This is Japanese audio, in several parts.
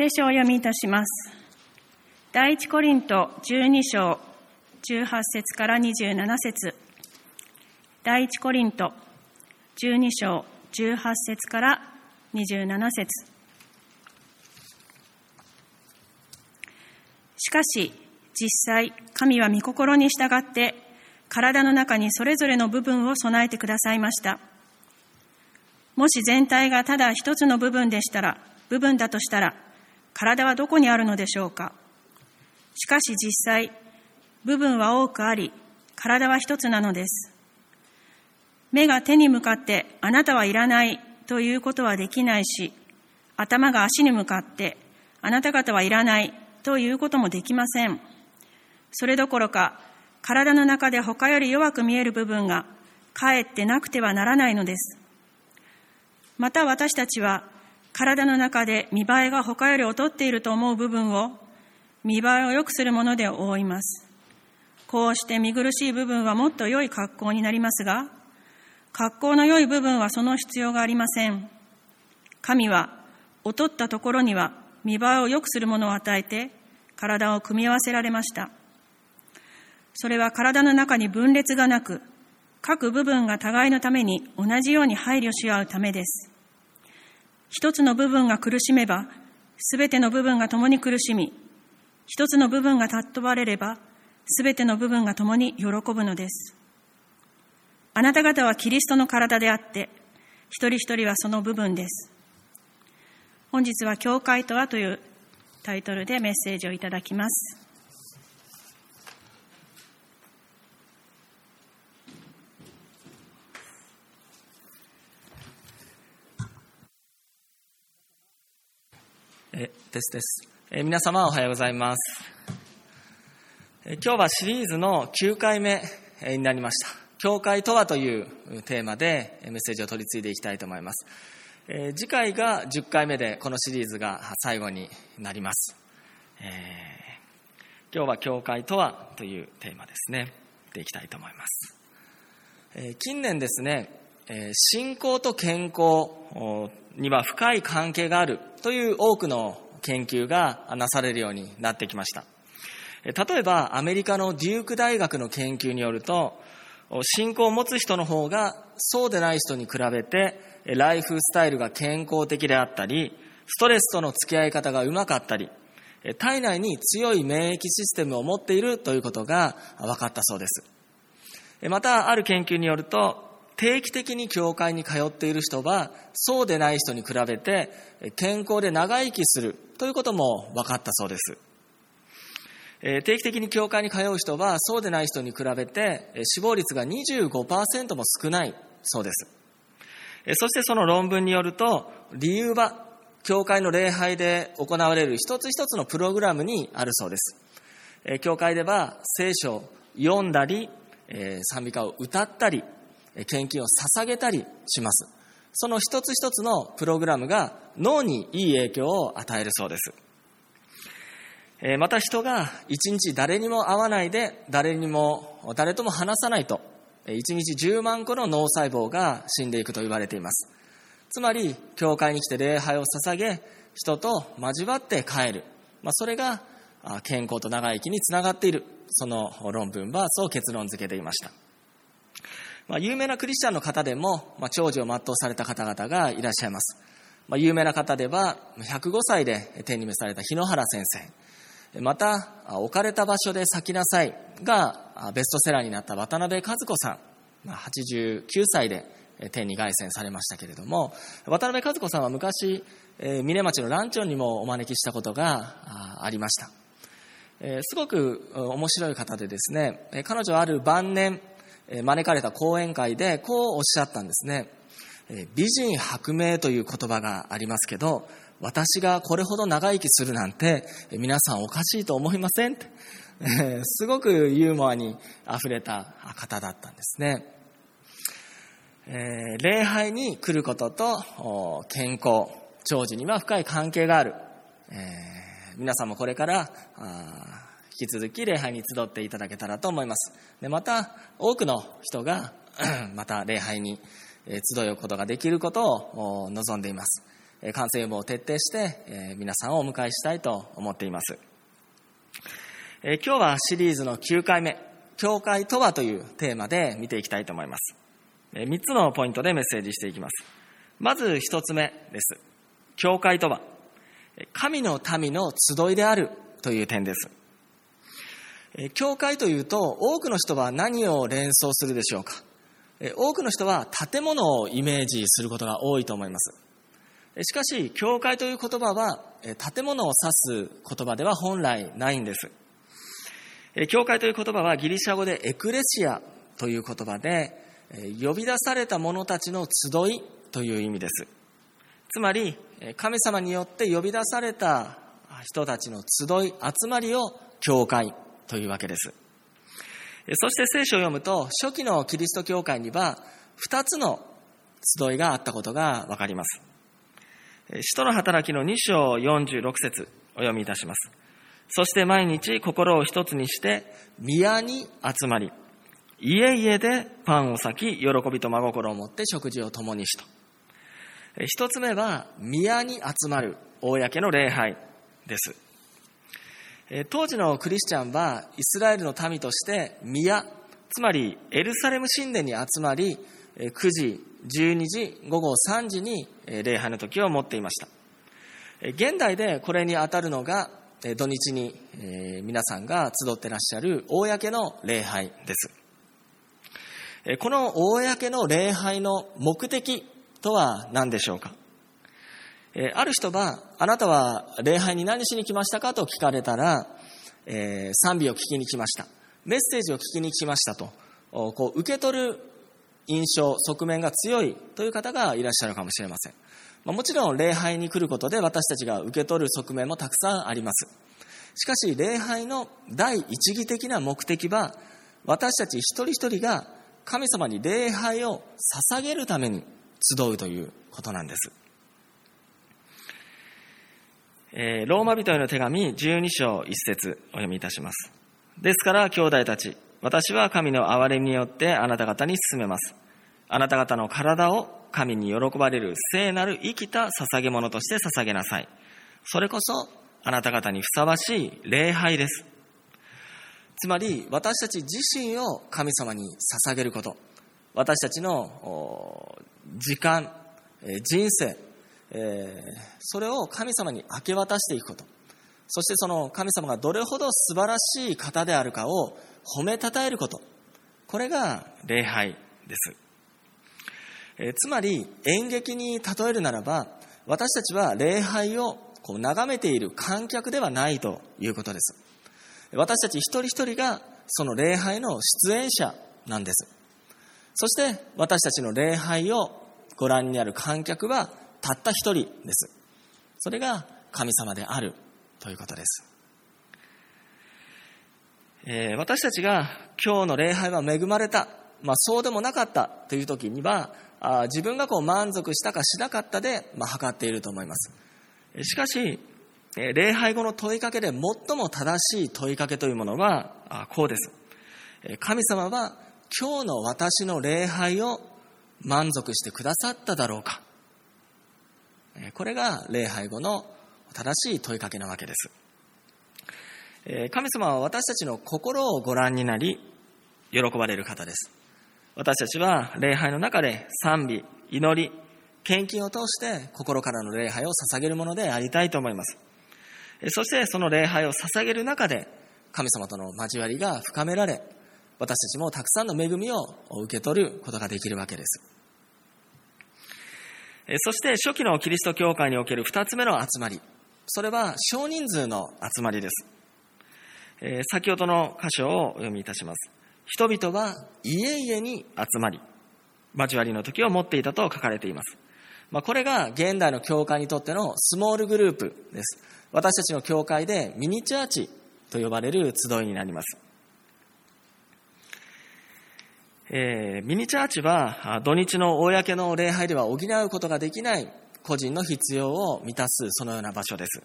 聖書を読みいたします。第一コリント12章18節から27節第一コリント12章18節から27節しかし、実際、神は御心に従って、体の中にそれぞれの部分を備えてくださいました。もし全体がただ一つの部分でしたら、部分だとしたら、体はどこにあるのでしょうか？しかし実際、部分は多くあり、体は一つなのです。目が手に向かってあなたはいらないということはできないし、頭が足に向かってあなた方はいらないということもできません。それどころか、体の中で他より弱く見える部分がかえってなくてはならないのです。また私たちは体の中で見栄えが他より劣っていると思う部分を見栄えを良くするもので覆います。こうして見苦しい部分はもっと良い格好になりますが、格好の良い部分はその必要がありません。神は劣ったところには見栄えを良くするものを与えて体を組み合わせられました。それは体の中に分裂がなく、各部分が互いのために同じように配慮し合うためです。一つの部分が苦しめば、すべての部分が共に苦しみ、一つの部分が尊ばれれば、すべての部分が共に喜ぶのです。あなた方はキリストの体であって、一人一人はその部分です。本日は教会とはというタイトルでメッセージをいただきます。えですです、え皆様おはようございます、え今日はシリーズの9回目になりました。教会とはというテーマでメッセージを取り次いでいきたいと思います。え、次回が10回目でこのシリーズが最後になります、えー、今日は教会とはというテーマですね。でいきたいと思います、え、近年ですね、信仰と健康には深い関係があるという多くの研究がなされるようになってきました例えばアメリカのデューク大学の研究によると信仰を持つ人の方がそうでない人に比べてライフスタイルが健康的であったり、ストレスとの付き合い方がうまかったり、体内に強い免疫システムを持っているということが分かったそうです。また、ある研究によると、定期的に教会に通っている人は、そうでない人に比べて健康で長生きするということも分かったそうです。定期的に教会に通う人は、そうでない人に比べて死亡率が25%も少ないそうです。そしてその論文によると、理由は、教会の礼拝で行われる一つ一つのプログラムにあるそうです。教会では聖書を読んだり、賛美歌を歌ったり、献金を捧げたりします。その一つ一つのプログラムが脳にいい影響を与えるそうです。また人が一日誰にも会わないで誰にも誰とも話さないと1日10万個の脳細胞が死んでいくと言われています。つまり、教会に来て礼拝を捧げ、人と交わって帰る。まあ、それが健康と長生きにつながっている。その論文はそう結論付けていました。まあ、有名なクリスチャンの方でも、まあ、長寿を全うされた方々がいらっしゃいます。まあ、有名な方では、105歳で天に召された日野原先生。また、置かれた場所で咲きなさいがベストセラーになった渡辺和子さん、89歳で天に凱旋されましたけれども、渡辺和子さんは昔、峰町のランチョンにもお招きしたことがありました。すごく面白い方でですね、彼女はある晩年、招かれた講演会でこうおっしゃったんですね。美人薄命という言葉がありますけど、私がこれほど長生きするなんて皆さんおかしいと思いませんって、すごくユーモアに溢れた方だったんですね。えー、礼拝に来ることと健康、長寿には深い関係がある。えー、皆さんもこれからき続き礼拝に集っていただけたらと思います。でまた、多くの人が また礼拝に集うことができることを望んでいます。感染予防を徹底して皆さんをお迎えしたいと思っています。今日はシリーズの9回目、教会とはというテーマで見ていきたいと思います。3つのポイントでメッセージしていきます。まず1つ目です。教会とは、神の民の集いであるという点です。教会というと多くの人は何を連想するでしょうか？多くの人は建物をイメージすることが多いと思います。しかし、教会という言葉は建物を指す言葉では本来ないんです。教会という言葉はギリシャ語でエクレシアという言葉で呼び出された者たちの集いという意味です。つまり、神様によって呼び出された人たちの集い、集まりを教会というわけです。そして聖書を読むと、初期のキリスト教会には2つの集いがあったことがわかります。使徒の働きの2章46節お読みいたします。そして毎日心を一つにして、宮に集まり、家々でパンを裂き、喜びと真心を持って食事を共にしと。一つ目は、宮に集まる公の礼拝です。当時のクリスチャンは、イスラエルの民として、宮、つまりエルサレム神殿に集まり、9時、12時、午後3時に礼拝の時を持っていました。現代でこれに当たるのが、土日に皆さんが集ってらっしゃる公の礼拝です。この公の礼拝の目的とは何でしょうか？ある人は、あなたは礼拝に何しに来ましたかと聞かれたら、え、賛美を聞きに来ました。メッセージを聞きに来ましたと、こう受け取る印象、側面が強いという方がいらっしゃるかもしれません。ま、もちろん礼拝に来ることで私たちが受け取る側面もたくさんあります。しかし礼拝の第一義的な目的は私たち一人一人が神様に礼拝を捧げるために集うということなんです。え、ローマ人への手紙12章1節お読みいたします。ですから兄弟たち、私は神の憐れみによってあなた方に進めます。あなた方の体を神に喜ばれる聖なる生きた捧げ物として捧げなさい。それこそあなた方にふさわしい礼拝です。つまり私たち自身を神様に捧げること。私たちの時間、人生、えそれを神様に明け渡していくこと。そしてその神様がどれほど素晴らしい方であるかを褒めたたえること。これが礼拝です。えつまり演劇に例えるならば、私たちは礼拝をこう眺めている観客ではないということです。私たち一人一人がその礼拝の出演者なんです。そして私たちの礼拝をご覧になる観客はたった一人です。それが神様であるということです。えー、私たちが今日の礼拝は恵まれた、まあ、そうでもなかったという時にはあ自分がこう満足したかしなかったで、まあ、測っていると思います。しかし、え礼拝後の問いかけで最も正しい問いかけというものはあこうです。神様は今日の私の礼拝を満足してくださっただろうかこれが礼拝後の正しい問いかけなわけです。神様は私たちの心をご覧になり、喜ばれる方です。私たちは礼拝の中で賛美、祈り、献金を通して心からの礼拝を捧げるものでありたいと思います。そしてその礼拝を捧げる中で神様との交わりが深められ、私たちもたくさんの恵みを受け取ることができるわけです。そして初期のキリスト教会における二つ目の集まり。それは少人数の集まりです。先ほどの箇所をお読みいたします。人々は家々に集まり、交わりの時を持っていたと書かれています。まあ、これが現代の教会にとってのスモールグループです。私たちの教会でミニチャーチと呼ばれる集いになります。えー、ミニチャーチは土日の公の礼拝では補うことができない個人の必要を満たすそのような場所です。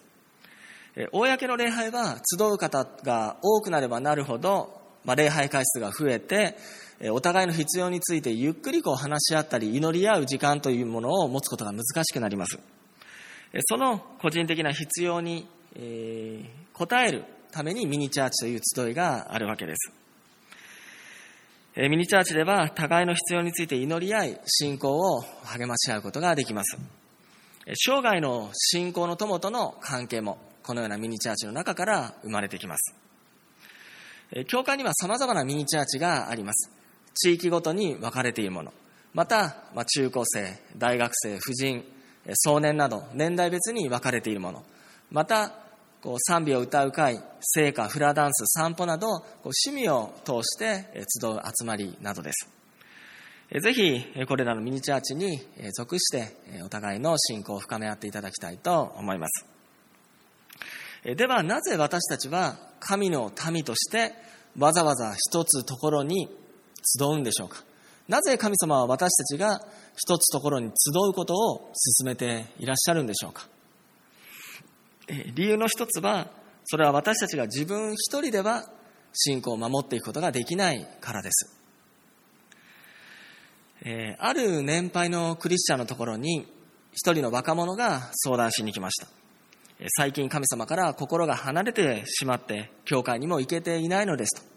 えー、公の礼拝は集う方が多くなればなるほど、まあ、礼拝回数が増えて、えー、お互いの必要についてゆっくりこう話し合ったり祈り合う時間というものを持つことが難しくなります。その個人的な必要に、えー、応えるためにミニチャーチという集いがあるわけです。ミニチャーチでは互いの必要について祈り合い、信仰を励まし合うことができます。生涯の信仰の友との関係も、このようなミニチャーチの中から生まれてきます。教会には様々なミニチャーチがあります。地域ごとに分かれているもの。また、中高生、大学生、婦人、壮年など年代別に分かれているもの。また、こう賛美を歌う会、聖歌、フラダンス、散歩など、こう趣味を通して集う集まりなどです。ぜひ、これらのミニチャーチに属して、お互いの信仰を深め合っていただきたいと思います。では、なぜ私たちは神の民としてわざわざ一つところに集うんでしょうか？なぜ神様は私たちが一つところに集うことを進めていらっしゃるんでしょうか？理由の一つは、それは私たちが自分一人では信仰を守っていくことができないからです。えある年配のクリスチャンのところに一人の若者が相談しに来ました。最近神様から心が離れてしまって教会にも行けていないのですと。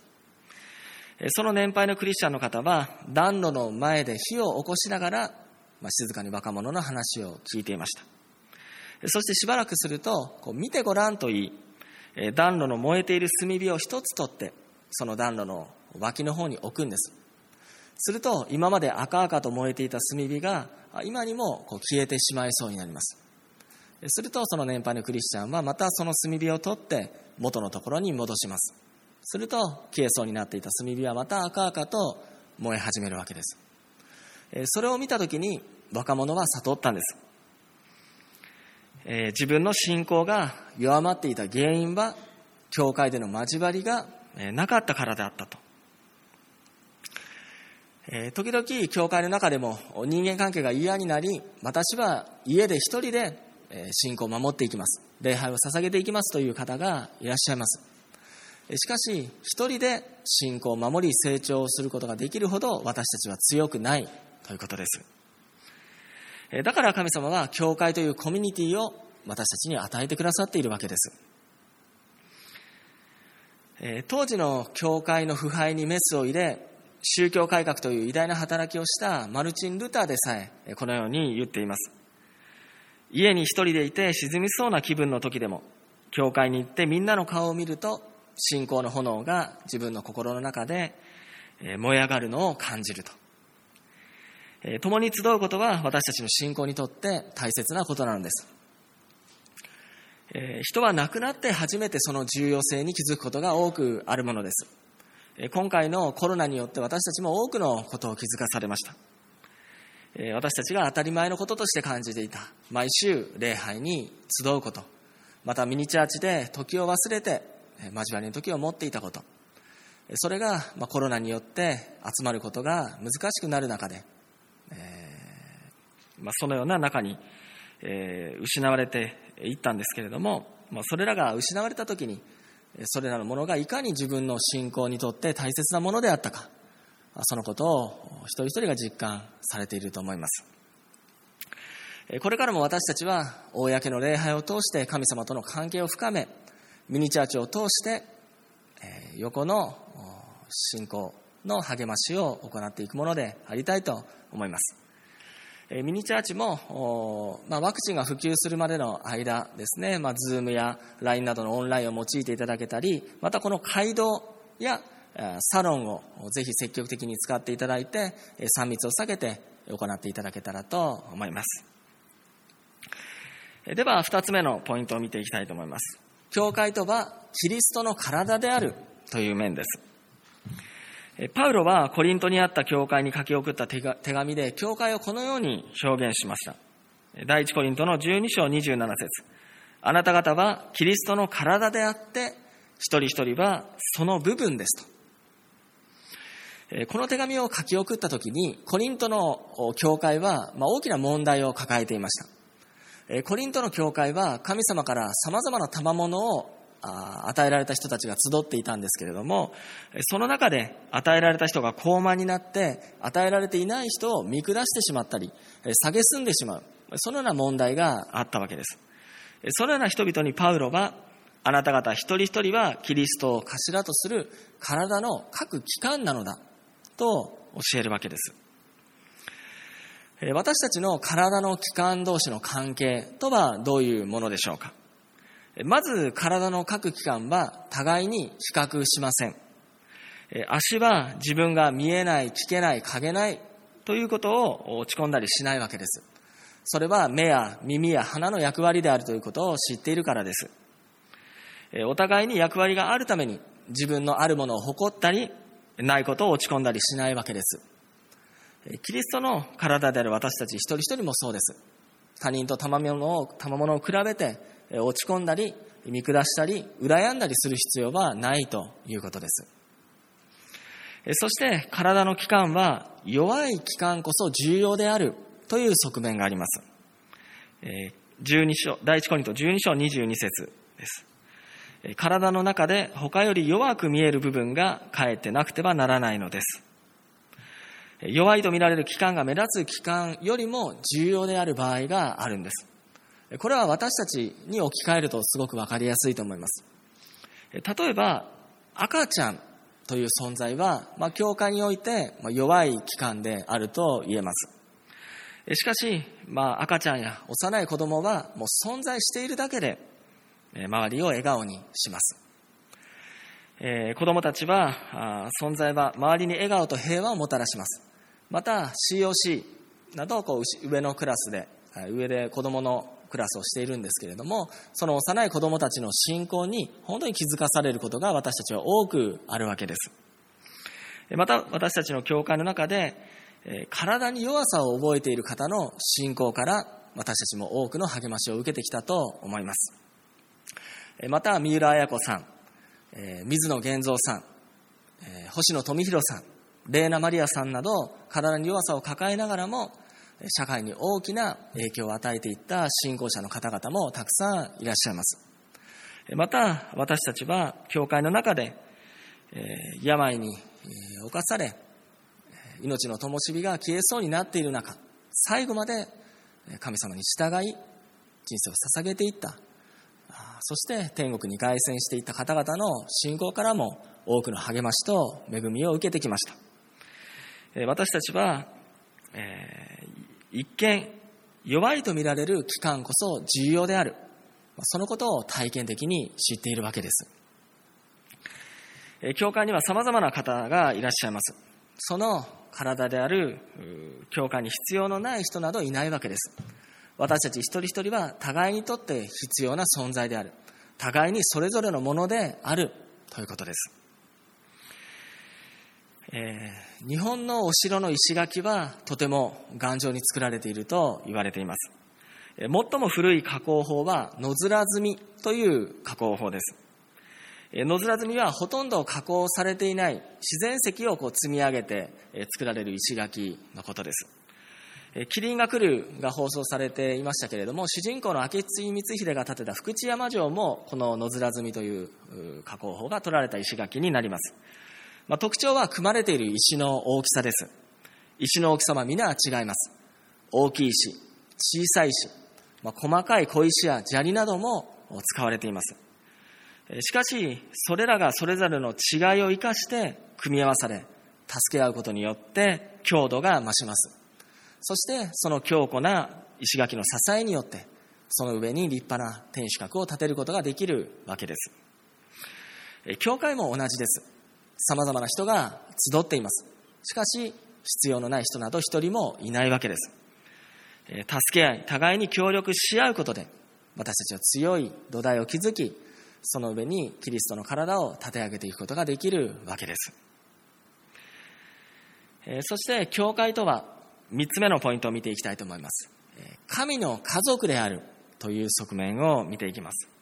その年配のクリスチャンの方は暖炉の前で火を起こしながら、まあ、静かに若者の話を聞いていました。そしてしばらくすると、こう見てごらんと言い、暖炉の燃えている炭火を一つ取って、その暖炉の脇の方に置くんです。すると、今まで赤々と燃えていた炭火が、今にもこう消えてしまいそうになります。すると、その年配のクリスチャンは、またその炭火を取って、元のところに戻します。すると、消えそうになっていた炭火はまた赤々と燃え始めるわけです。それを見たときに、若者は悟ったんです。えー、自分の信仰が弱まっていた原因は、教会での交わりがえなかったからであったと。えー、時々、教会の中でも人間関係が嫌になり、私は家で一人で信仰を守っていきます。礼拝を捧げていきますという方がいらっしゃいます。しかし、一人で信仰を守り成長することができるほど私たちは強くないということです。だから神様は教会というコミュニティを私たちに与えてくださっているわけです。当時の教会の腐敗にメスを入れ、宗教改革という偉大な働きをしたマルチン・ルターでさえこのように言っています。家に一人でいて沈みそうな気分の時でも、教会に行ってみんなの顔を見ると、信仰の炎が自分の心の中で燃え上がるのを感じると。共に集うことは私たちの信仰にとって大切なことなんです。人は亡くなって初めてその重要性に気づくことが多くあるものです。今回のコロナによって私たちも多くのことを気づかされました。私たちが当たり前のこととして感じていた毎週礼拝に集うこと、またミニチャーチで時を忘れて交わりの時を持っていたこと、それがコロナによって集まることが難しくなる中で、えまあ、そのような中に、えー、失われていったんですけれども、まあ、それらが失われた時にそれらのものがいかに自分の信仰にとって大切なものであったかそのことを一人一人が実感されていると思います。これからも私たちは公の礼拝を通して神様との関係を深めミニチャーチを通して横の信仰の励ましを行っていくものでありたいと思いますミニチャーチも、まあ、ワクチンが普及するまでの間ですね、まあ、 Zoom や LINE などのオンラインを用いていただけたり、またこの会堂やサロンをぜひ積極的に使っていただいて、3密を避けて行っていただけたらと思います。では、2つ目のポイントを見ていきたいと思います。教会とは、キリストの体であるという面です。パウロはコリントにあった教会に書き送った手紙で、教会をこのように表現しました。第一コリントの12章27節あなた方はキリストの体であって、一人一人はその部分ですと。この手紙を書き送った時に、コリントの教会は大きな問題を抱えていました。コリントの教会は神様から様々な賜物を与えられた人たちが集っていたんですけれども、その中で与えられた人が高慢になって、与えられていない人を見下してしまったり、下げすんでしまう。そのような問題があったわけです。そのような人々にパウロは、あなた方一人一人はキリストを頭とする体の各機関なのだと教えるわけです。私たちの体の器官同士の関係とはどういうものでしょうか？まず体の各器官は互いに比較しません。足は自分が見えない、聞けない、嗅げないということを落ち込んだりしないわけです。それは目や耳や鼻の役割であるということを知っているからです。お互いに役割があるために自分のあるものを誇ったり、ないことを落ち込んだりしないわけです。キリストの体である私たち一人一人もそうです。他人と賜物を賜物を比べて落ち込んだり、見下したり、羨んだりする必要はないということです。そして体の器官は弱い器官こそ重要であるという側面があります。12章、第一コリント12章22節です。体の中で他より弱く見える部分がかえってなくてはならないのです。弱いと見られる器官が目立つ器官よりも重要である場合があるんです。これは私たちに置き換えるとすごくわかりやすいと思います。例えば、赤ちゃんという存在は、まあ、教会において弱い機関であると言えます。しかし、まあ、赤ちゃんや幼い子供はもう存在しているだけで、周りを笑顔にします。えー、子供たちは、存在は周りに笑顔と平和をもたらします。また、COC などこう上のクラスで、上で子供のクラスをしているんですけれども、その幼い子供たちの信仰に本当に気づかされることが私たちは多くあるわけです。また、私たちの教会の中で、体に弱さを覚えている方の信仰から私たちも多くの励ましを受けてきたと思います。また、三浦綾子さん、水野源三さん、星野富弘さん、レーナ・マリアさんなど、体に弱さを抱えながらも、社会に大きな影響を与えていった信仰者の方々もたくさんいらっしゃいます。また、私たちは教会の中で、病に侵され、命の灯火が消えそうになっている中、最後まで神様に従い、人生を捧げていった。そして天国に凱旋していった方々の信仰からも多くの励ましと恵みを受けてきました。私たちは、え一見弱いと見られる期間こそ重要である。そのことを体験的に知っているわけです。教会には様々な方がいらっしゃいます。その体である教会に必要のない人などいないわけです。私たち一人一人は互いにとって必要な存在である。互いにそれぞれのものであるということです。えー、日本のお城の石垣はとても頑丈に作られていると言われています。最も古い加工法は野面積みという加工法です。野面積みはほとんど加工されていない自然石をこう積み上げて作られる石垣のことです。キリンが来るが放送されていましたけれども、主人公の明智光秀が建てた福知山城もこの野面積みという加工法が取られた石垣になります。まあ、特徴は組まれている石の大きさです。石の大きさは皆違います。大きい石、小さい石、まあ、細かい小石や砂利なども使われています。しかし、それらがそれぞれの違いを生かして組み合わされ、助け合うことによって強度が増します。そしてその強固な石垣の支えによって、その上に立派な天守閣を建てることができるわけです。教会も同じです。様々な人が集っています。しかし、必要のない人など一人もいないわけです。助け合い、互いに協力し合うことで、私たちは強い土台を築き、その上にキリストの体を立て上げていくことができるわけです。そして、教会とは、三つ目のポイントを見ていきたいと思います。神の家族であるという側面を見ていきます。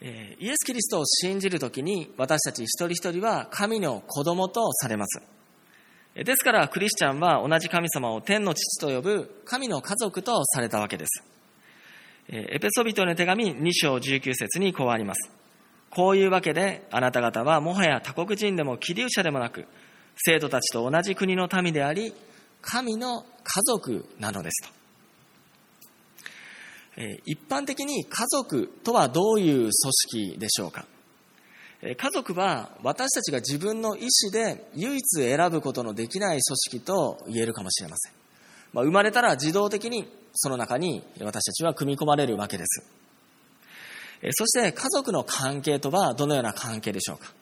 イエス・キリストを信じるときに私たち一人一人は神の子供とされます。ですからクリスチャンは同じ神様を天の父と呼ぶ神の家族とされたわけです。エペソビトの手紙2章19節にこうあります。こういうわけであなた方はもはや他国人でもキリウ者でもなく生徒たちと同じ国の民であり神の家族なのですと。一般的に家族とはどういう組織でしょうか？家族は私たちが自分の意思で唯一選ぶことのできない組織と言えるかもしれません。まあ、生まれたら自動的にその中に私たちは組み込まれるわけです。そして家族の関係とはどのような関係でしょうか？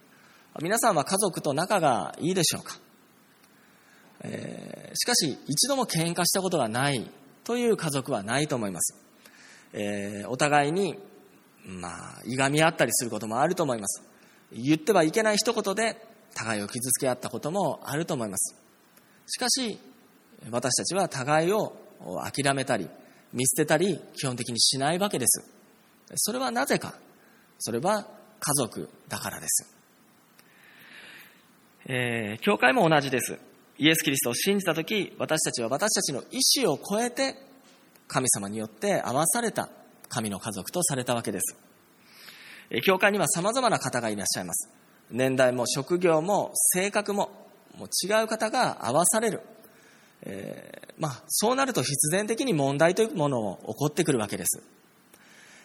皆さんは家族と仲がいいでしょうか、えー、しかし一度も喧嘩したことがないという家族はないと思います。えー、お互いに、まあ、いがみ合ったりすることもあると思います。言ってはいけない一言で互いを傷つけ合ったこともあると思います。しかし、私たちは互いを諦めたり、見捨てたり、基本的にしないわけです。それはなぜか。それは家族だからです。えー、教会も同じです。イエス・キリストを信じたとき、私たちは私たちの意思を超えて、神様によって合わされた神の家族とされたわけです。教会には様々な方がいらっしゃいます。年代も職業も性格ももう違う方が合わされる。えー、まあ、そうなると必然的に問題というものも起こってくるわけです。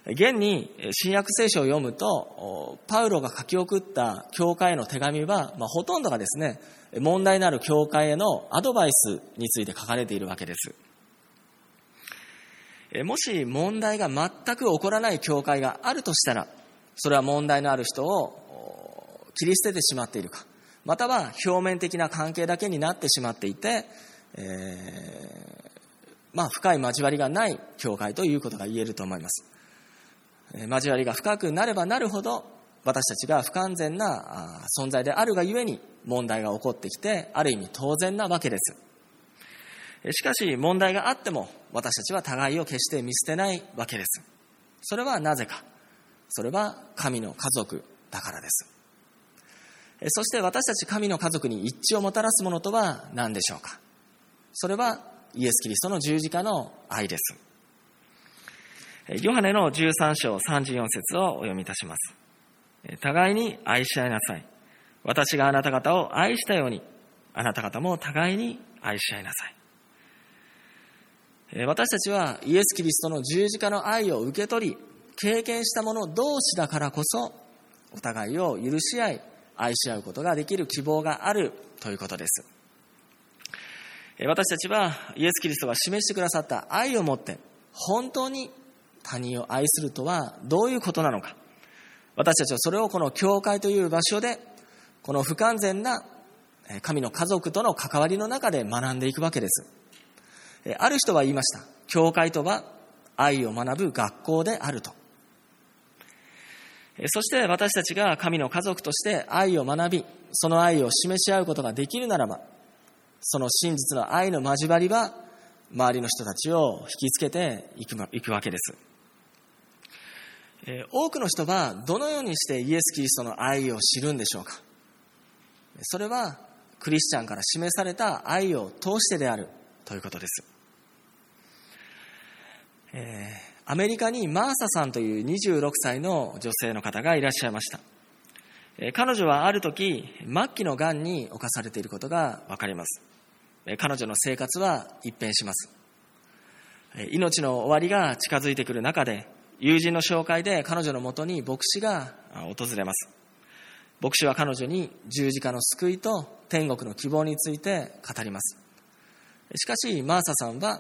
現に新約聖書を読むと、パウロが書き送った教会への手紙は、まあ、ほとんどがですね、問題のある教会へのアドバイスについて書かれているわけです。もし問題が全く起こらない教会があるとしたら、それは問題のある人を切り捨ててしまっているか、または表面的な関係だけになってしまっていて、えー、まあ深い交わりがない教会ということが言えると思います。交わりが深くなればなるほど私たちが不完全な存在であるがゆえに問題が起こってきてある意味当然なわけですしかし問題があっても私たちは互いを決して見捨てないわけですそれはなぜかそれは神の家族だからですそして私たち神の家族に一致をもたらすものとは何でしょうかそれはイエス・キリストの十字架の愛ですヨハネの13章34節をお読みいたします。互いに愛し合いなさい。私があなた方を愛したように、あなた方も互いに愛し合いなさい。私たちはイエス・キリストの十字架の愛を受け取り、経験した者同士だからこそ、お互いを許し合い、愛し合うことができる希望があるということです。私たちはイエス・キリストが示してくださった愛をもって、本当に他人を愛するとはどういうことなのか。私たちはそれをこの教会という場所で、この不完全な神の家族との関わりの中で学んでいくわけです。ある人は言いました。教会とは愛を学ぶ学校であると。そして私たちが神の家族として愛を学び、その愛を示し合うことができるならば、その真実の愛の交わりは、周りの人たちを引きつけていくわけです。多くの人はどのようにしてイエス・キリストの愛を知るんでしょうかそれはクリスチャンから示された愛を通してであるということです、えー、アメリカにマーサさんという26歳の女性の方がいらっしゃいました、えー、彼女はある時末期のがんに侵されていることが分かります、えー、彼女の生活は一変します命の終わりが近づいてくる中で友人の紹介で彼女のもとに牧師が訪れます。牧師は彼女に十字架の救いと天国の希望について語ります。しかし、マーサさんは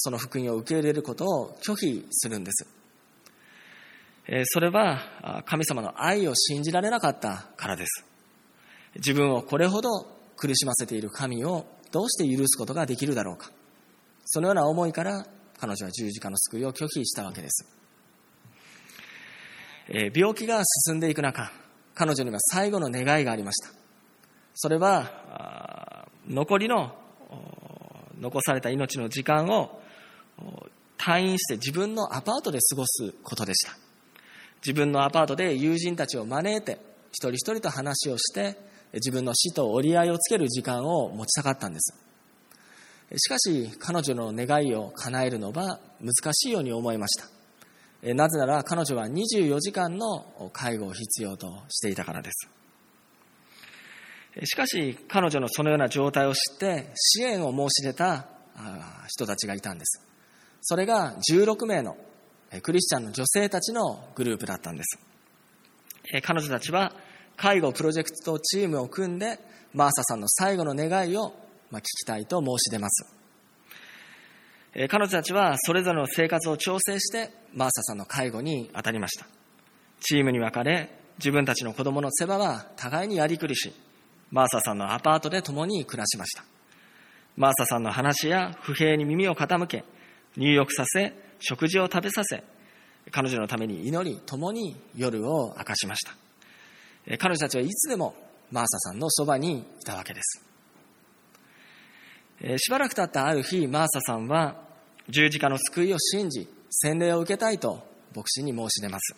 その福音を受け入れることを拒否するんです。それは神様の愛を信じられなかったからです。自分をこれほど苦しませている神をどうして許すことができるだろうか。そのような思いから彼女は十字架の救いを拒否したわけです。病気が進んでいく中、彼女には最後の願いがありました。それは、残りの、残された命の時間を退院して自分のアパートで過ごすことでした。自分のアパートで友人たちを招いて、一人一人と話をして、自分の死と折り合いをつける時間を持ちたかったんです。しかし、彼女の願いを叶えるのは難しいように思いました。なぜなら彼女は24時間の介護を必要としていたからです。しかし彼女のそのような状態を知って支援を申し出た人たちがいたんです。それが16名のクリスチャンの女性たちのグループだったんです。彼女たちは介護プロジェクトチームを組んで、マーサさんの最後の願いを聞きたいと申し出ます。彼女たちはそれぞれの生活を調整して、マーサさんの介護に当たりました。チームに分かれ、自分たちの子供の世話は互いにやりくりし、マーサさんのアパートで共に暮らしました。マーサさんの話や不平に耳を傾け、入浴させ、食事を食べさせ、彼女のために祈り、共に夜を明かしました。彼女たちはいつでもマーサさんのそばにいたわけです。しばらく経ったある日、マーサさんは十字架の救いを信じ、洗礼を受けたいと牧師に申し出ます。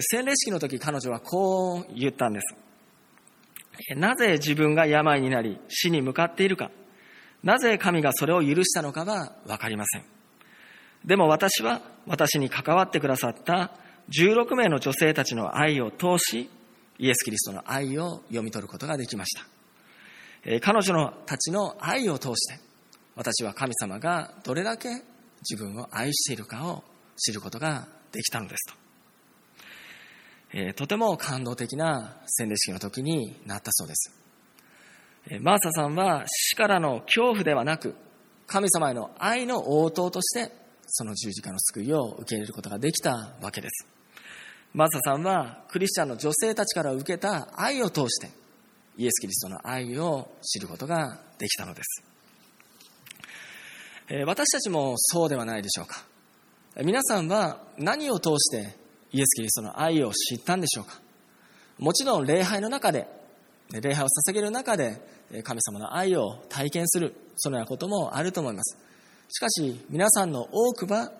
洗礼式の時彼女はこう言ったんです。なぜ自分が病になり死に向かっているか、なぜ神がそれを許したのかはわかりません。でも私は私に関わってくださった16名の女性たちの愛を通し、イエス・キリストの愛を読み取ることができました。彼女のたちの愛を通して、私は神様がどれだけ自分を愛しているかを知ることができたのですと。とても感動的な洗礼式の時になったそうです。マーサさんは死からの恐怖ではなく、神様への愛の応答として、その十字架の救いを受け入れることができたわけです。マーサさんはクリスチャンの女性たちから受けた愛を通して、イエス・キリストの愛を知ることができたのです。私たちもそうではないでしょうか。皆さんは何を通してイエス・キリストの愛を知ったんでしょうかもちろん礼拝の中で、礼拝を捧げる中で神様の愛を体験する、そのようなこともあると思います。しかし、皆さんの多くは、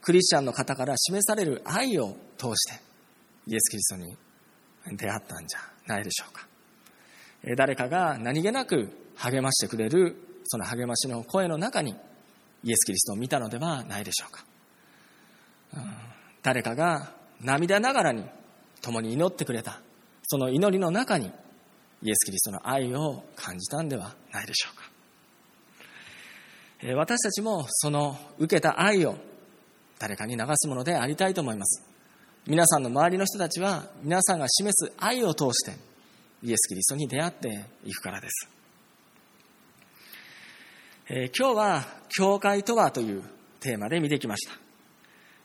クリスチャンの方から示される愛を通して、イエス・キリストに出会ったんじゃないでしょうか。誰かが何気なく励ましてくれる、その励ましの声の中に、イエス・キリストを見たのではないでしょうか。誰かが涙ながらに共に祈ってくれたその祈りの中にイエス・キリストの愛を感じたんではないでしょうか。私たちもその受けた愛を誰かに流すものでありたいと思います。皆さんの周りの人たちは皆さんが示す愛を通してイエス・キリストに出会っていくからです、え今日は「教会とは」というテーマで見てきました、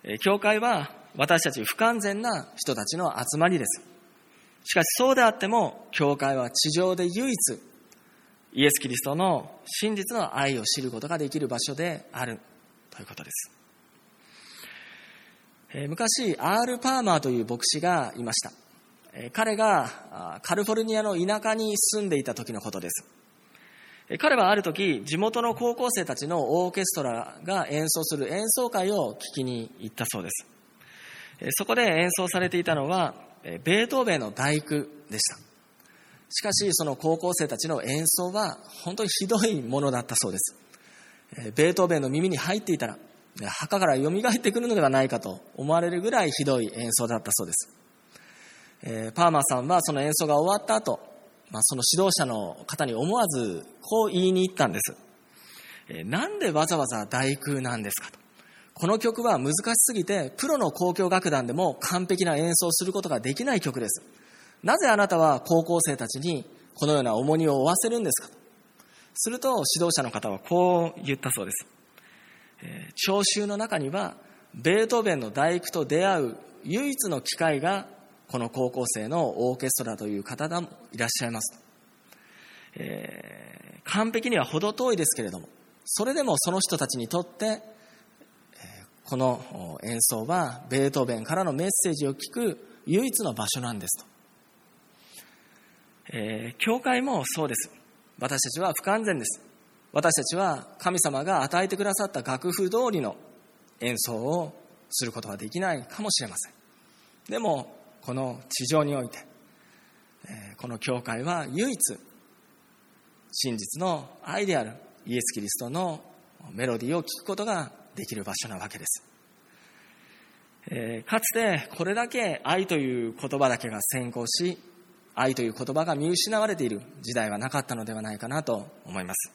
え教会は私たち不完全な人たちの集まりです。しかしそうであっても、教会は地上で唯一、イエス・キリストの真実の愛を知ることができる場所であるということです。昔、アール・パーマーという牧師がいました。彼がカリフォルニアの田舎に住んでいた時のことです。彼はある時、地元の高校生たちのオーケストラが演奏する演奏会を聞きに行ったそうです。そこで演奏されていたのは、ベートーベンの大工でした。しかし、その高校生たちの演奏は本当にひどいものだったそうです。ベートーベンの耳に入っていたら、墓から蘇ってくるのではないかと思われるぐらいひどい演奏だったそうです。パーマーさんはその演奏が終わった後、まあ、その指導者の方に思わずこう言いに行ったんです。なんでわざわざ大工なんですかと。この曲は難しすぎて、プロの交響楽団でも完璧な演奏することができない曲です。なぜあなたは高校生たちにこのような重荷を負わせるんですか？すると指導者の方はこう言ったそうです。えー、聴衆の中には、ベートーベンの大工と出会う唯一の機会が、この高校生のオーケストラという方もいらっしゃいます。えー、完璧には程遠いですけれども、それでもその人たちにとってこの演奏はベートーベンからのメッセージを聞く唯一の場所なんですと。えー、教会もそうです。私たちは不完全です。私たちは神様が与えてくださった楽譜通りの演奏をすることはできないかもしれません。でも、この地上において、えー、この教会は唯一真実の愛であるイエス・キリストのメロディーを聞くことができる場所なわけです。えー、かつてこれだけ愛という言葉だけが先行し、愛という言葉が見失われている時代はなかったのではないかなと思います。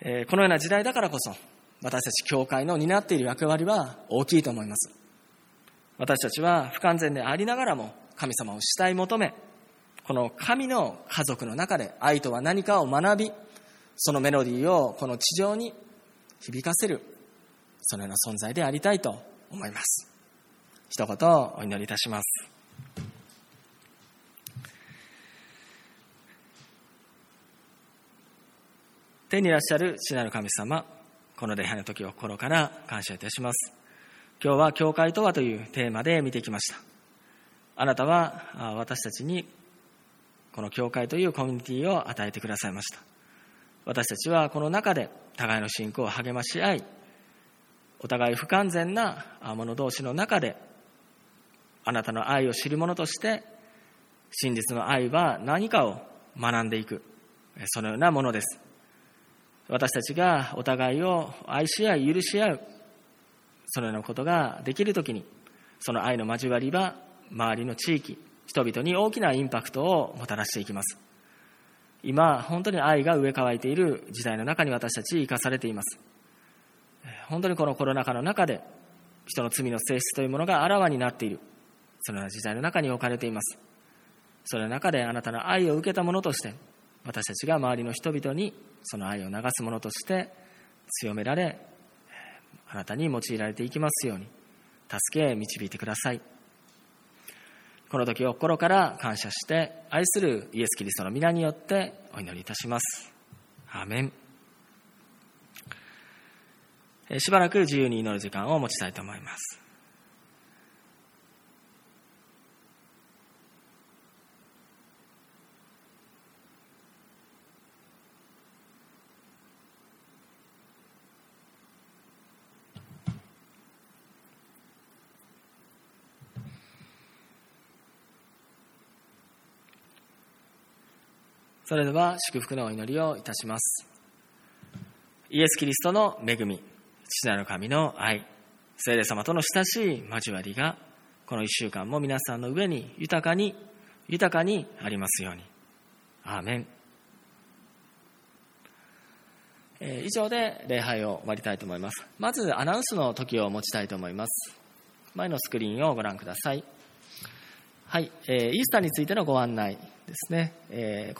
えー、このような時代だからこそ、私たち教会の担っている役割は大きいと思います。私たちは不完全でありながらも神様を慕い求め、この神の家族の中で愛とは何かを学び、そのメロディーをこの地上に響かせる、そのような存在でありたいと思います。一言お祈りいたします。天にいらっしゃる父なる神様、この礼拝の時を心から感謝いたします。今日は教会とはというテーマで見てきました。あなたは私たちにこの教会というコミュニティを与えてくださいました。私たちはこの中で互いの信仰を励まし合い、お互い不完全な者同士の中で、あなたの愛を知る者として、真実の愛は何かを学んでいく、そのようなものです。私たちがお互いを愛し合い許し合うそのようなことができるときにその愛の交わりは周りの地域人々に大きなインパクトをもたらしていきます今本当に愛が植え替えている時代の中に私たち生かされています。本当にこのコロナ禍の中で人の罪の性質というものがあらわになっている。そのような時代の中に置かれています。その中であなたの愛を受けたものとして私たちが周りの人々にその愛を流すものとして強められあなたに用いられていきますように助け導いてください。この時を心から感謝して愛するイエス・キリストの皆によってお祈りいたします。アーメン。しばらく自由に祈る時間を持ちたいと思います。それでは祝福のお祈りをいたします。イエス・キリストの恵み、父なる神の愛、聖霊様との親しい交わりが、この一週間も皆さんの上に豊かに、豊かにありますように。アーメン。え、以上で礼拝を終わりたいと思います。まずアナウンスの時を持ちたいと思います。前のスクリーンをご覧ください。はい、えー、イースターについてのご案内ですね。えー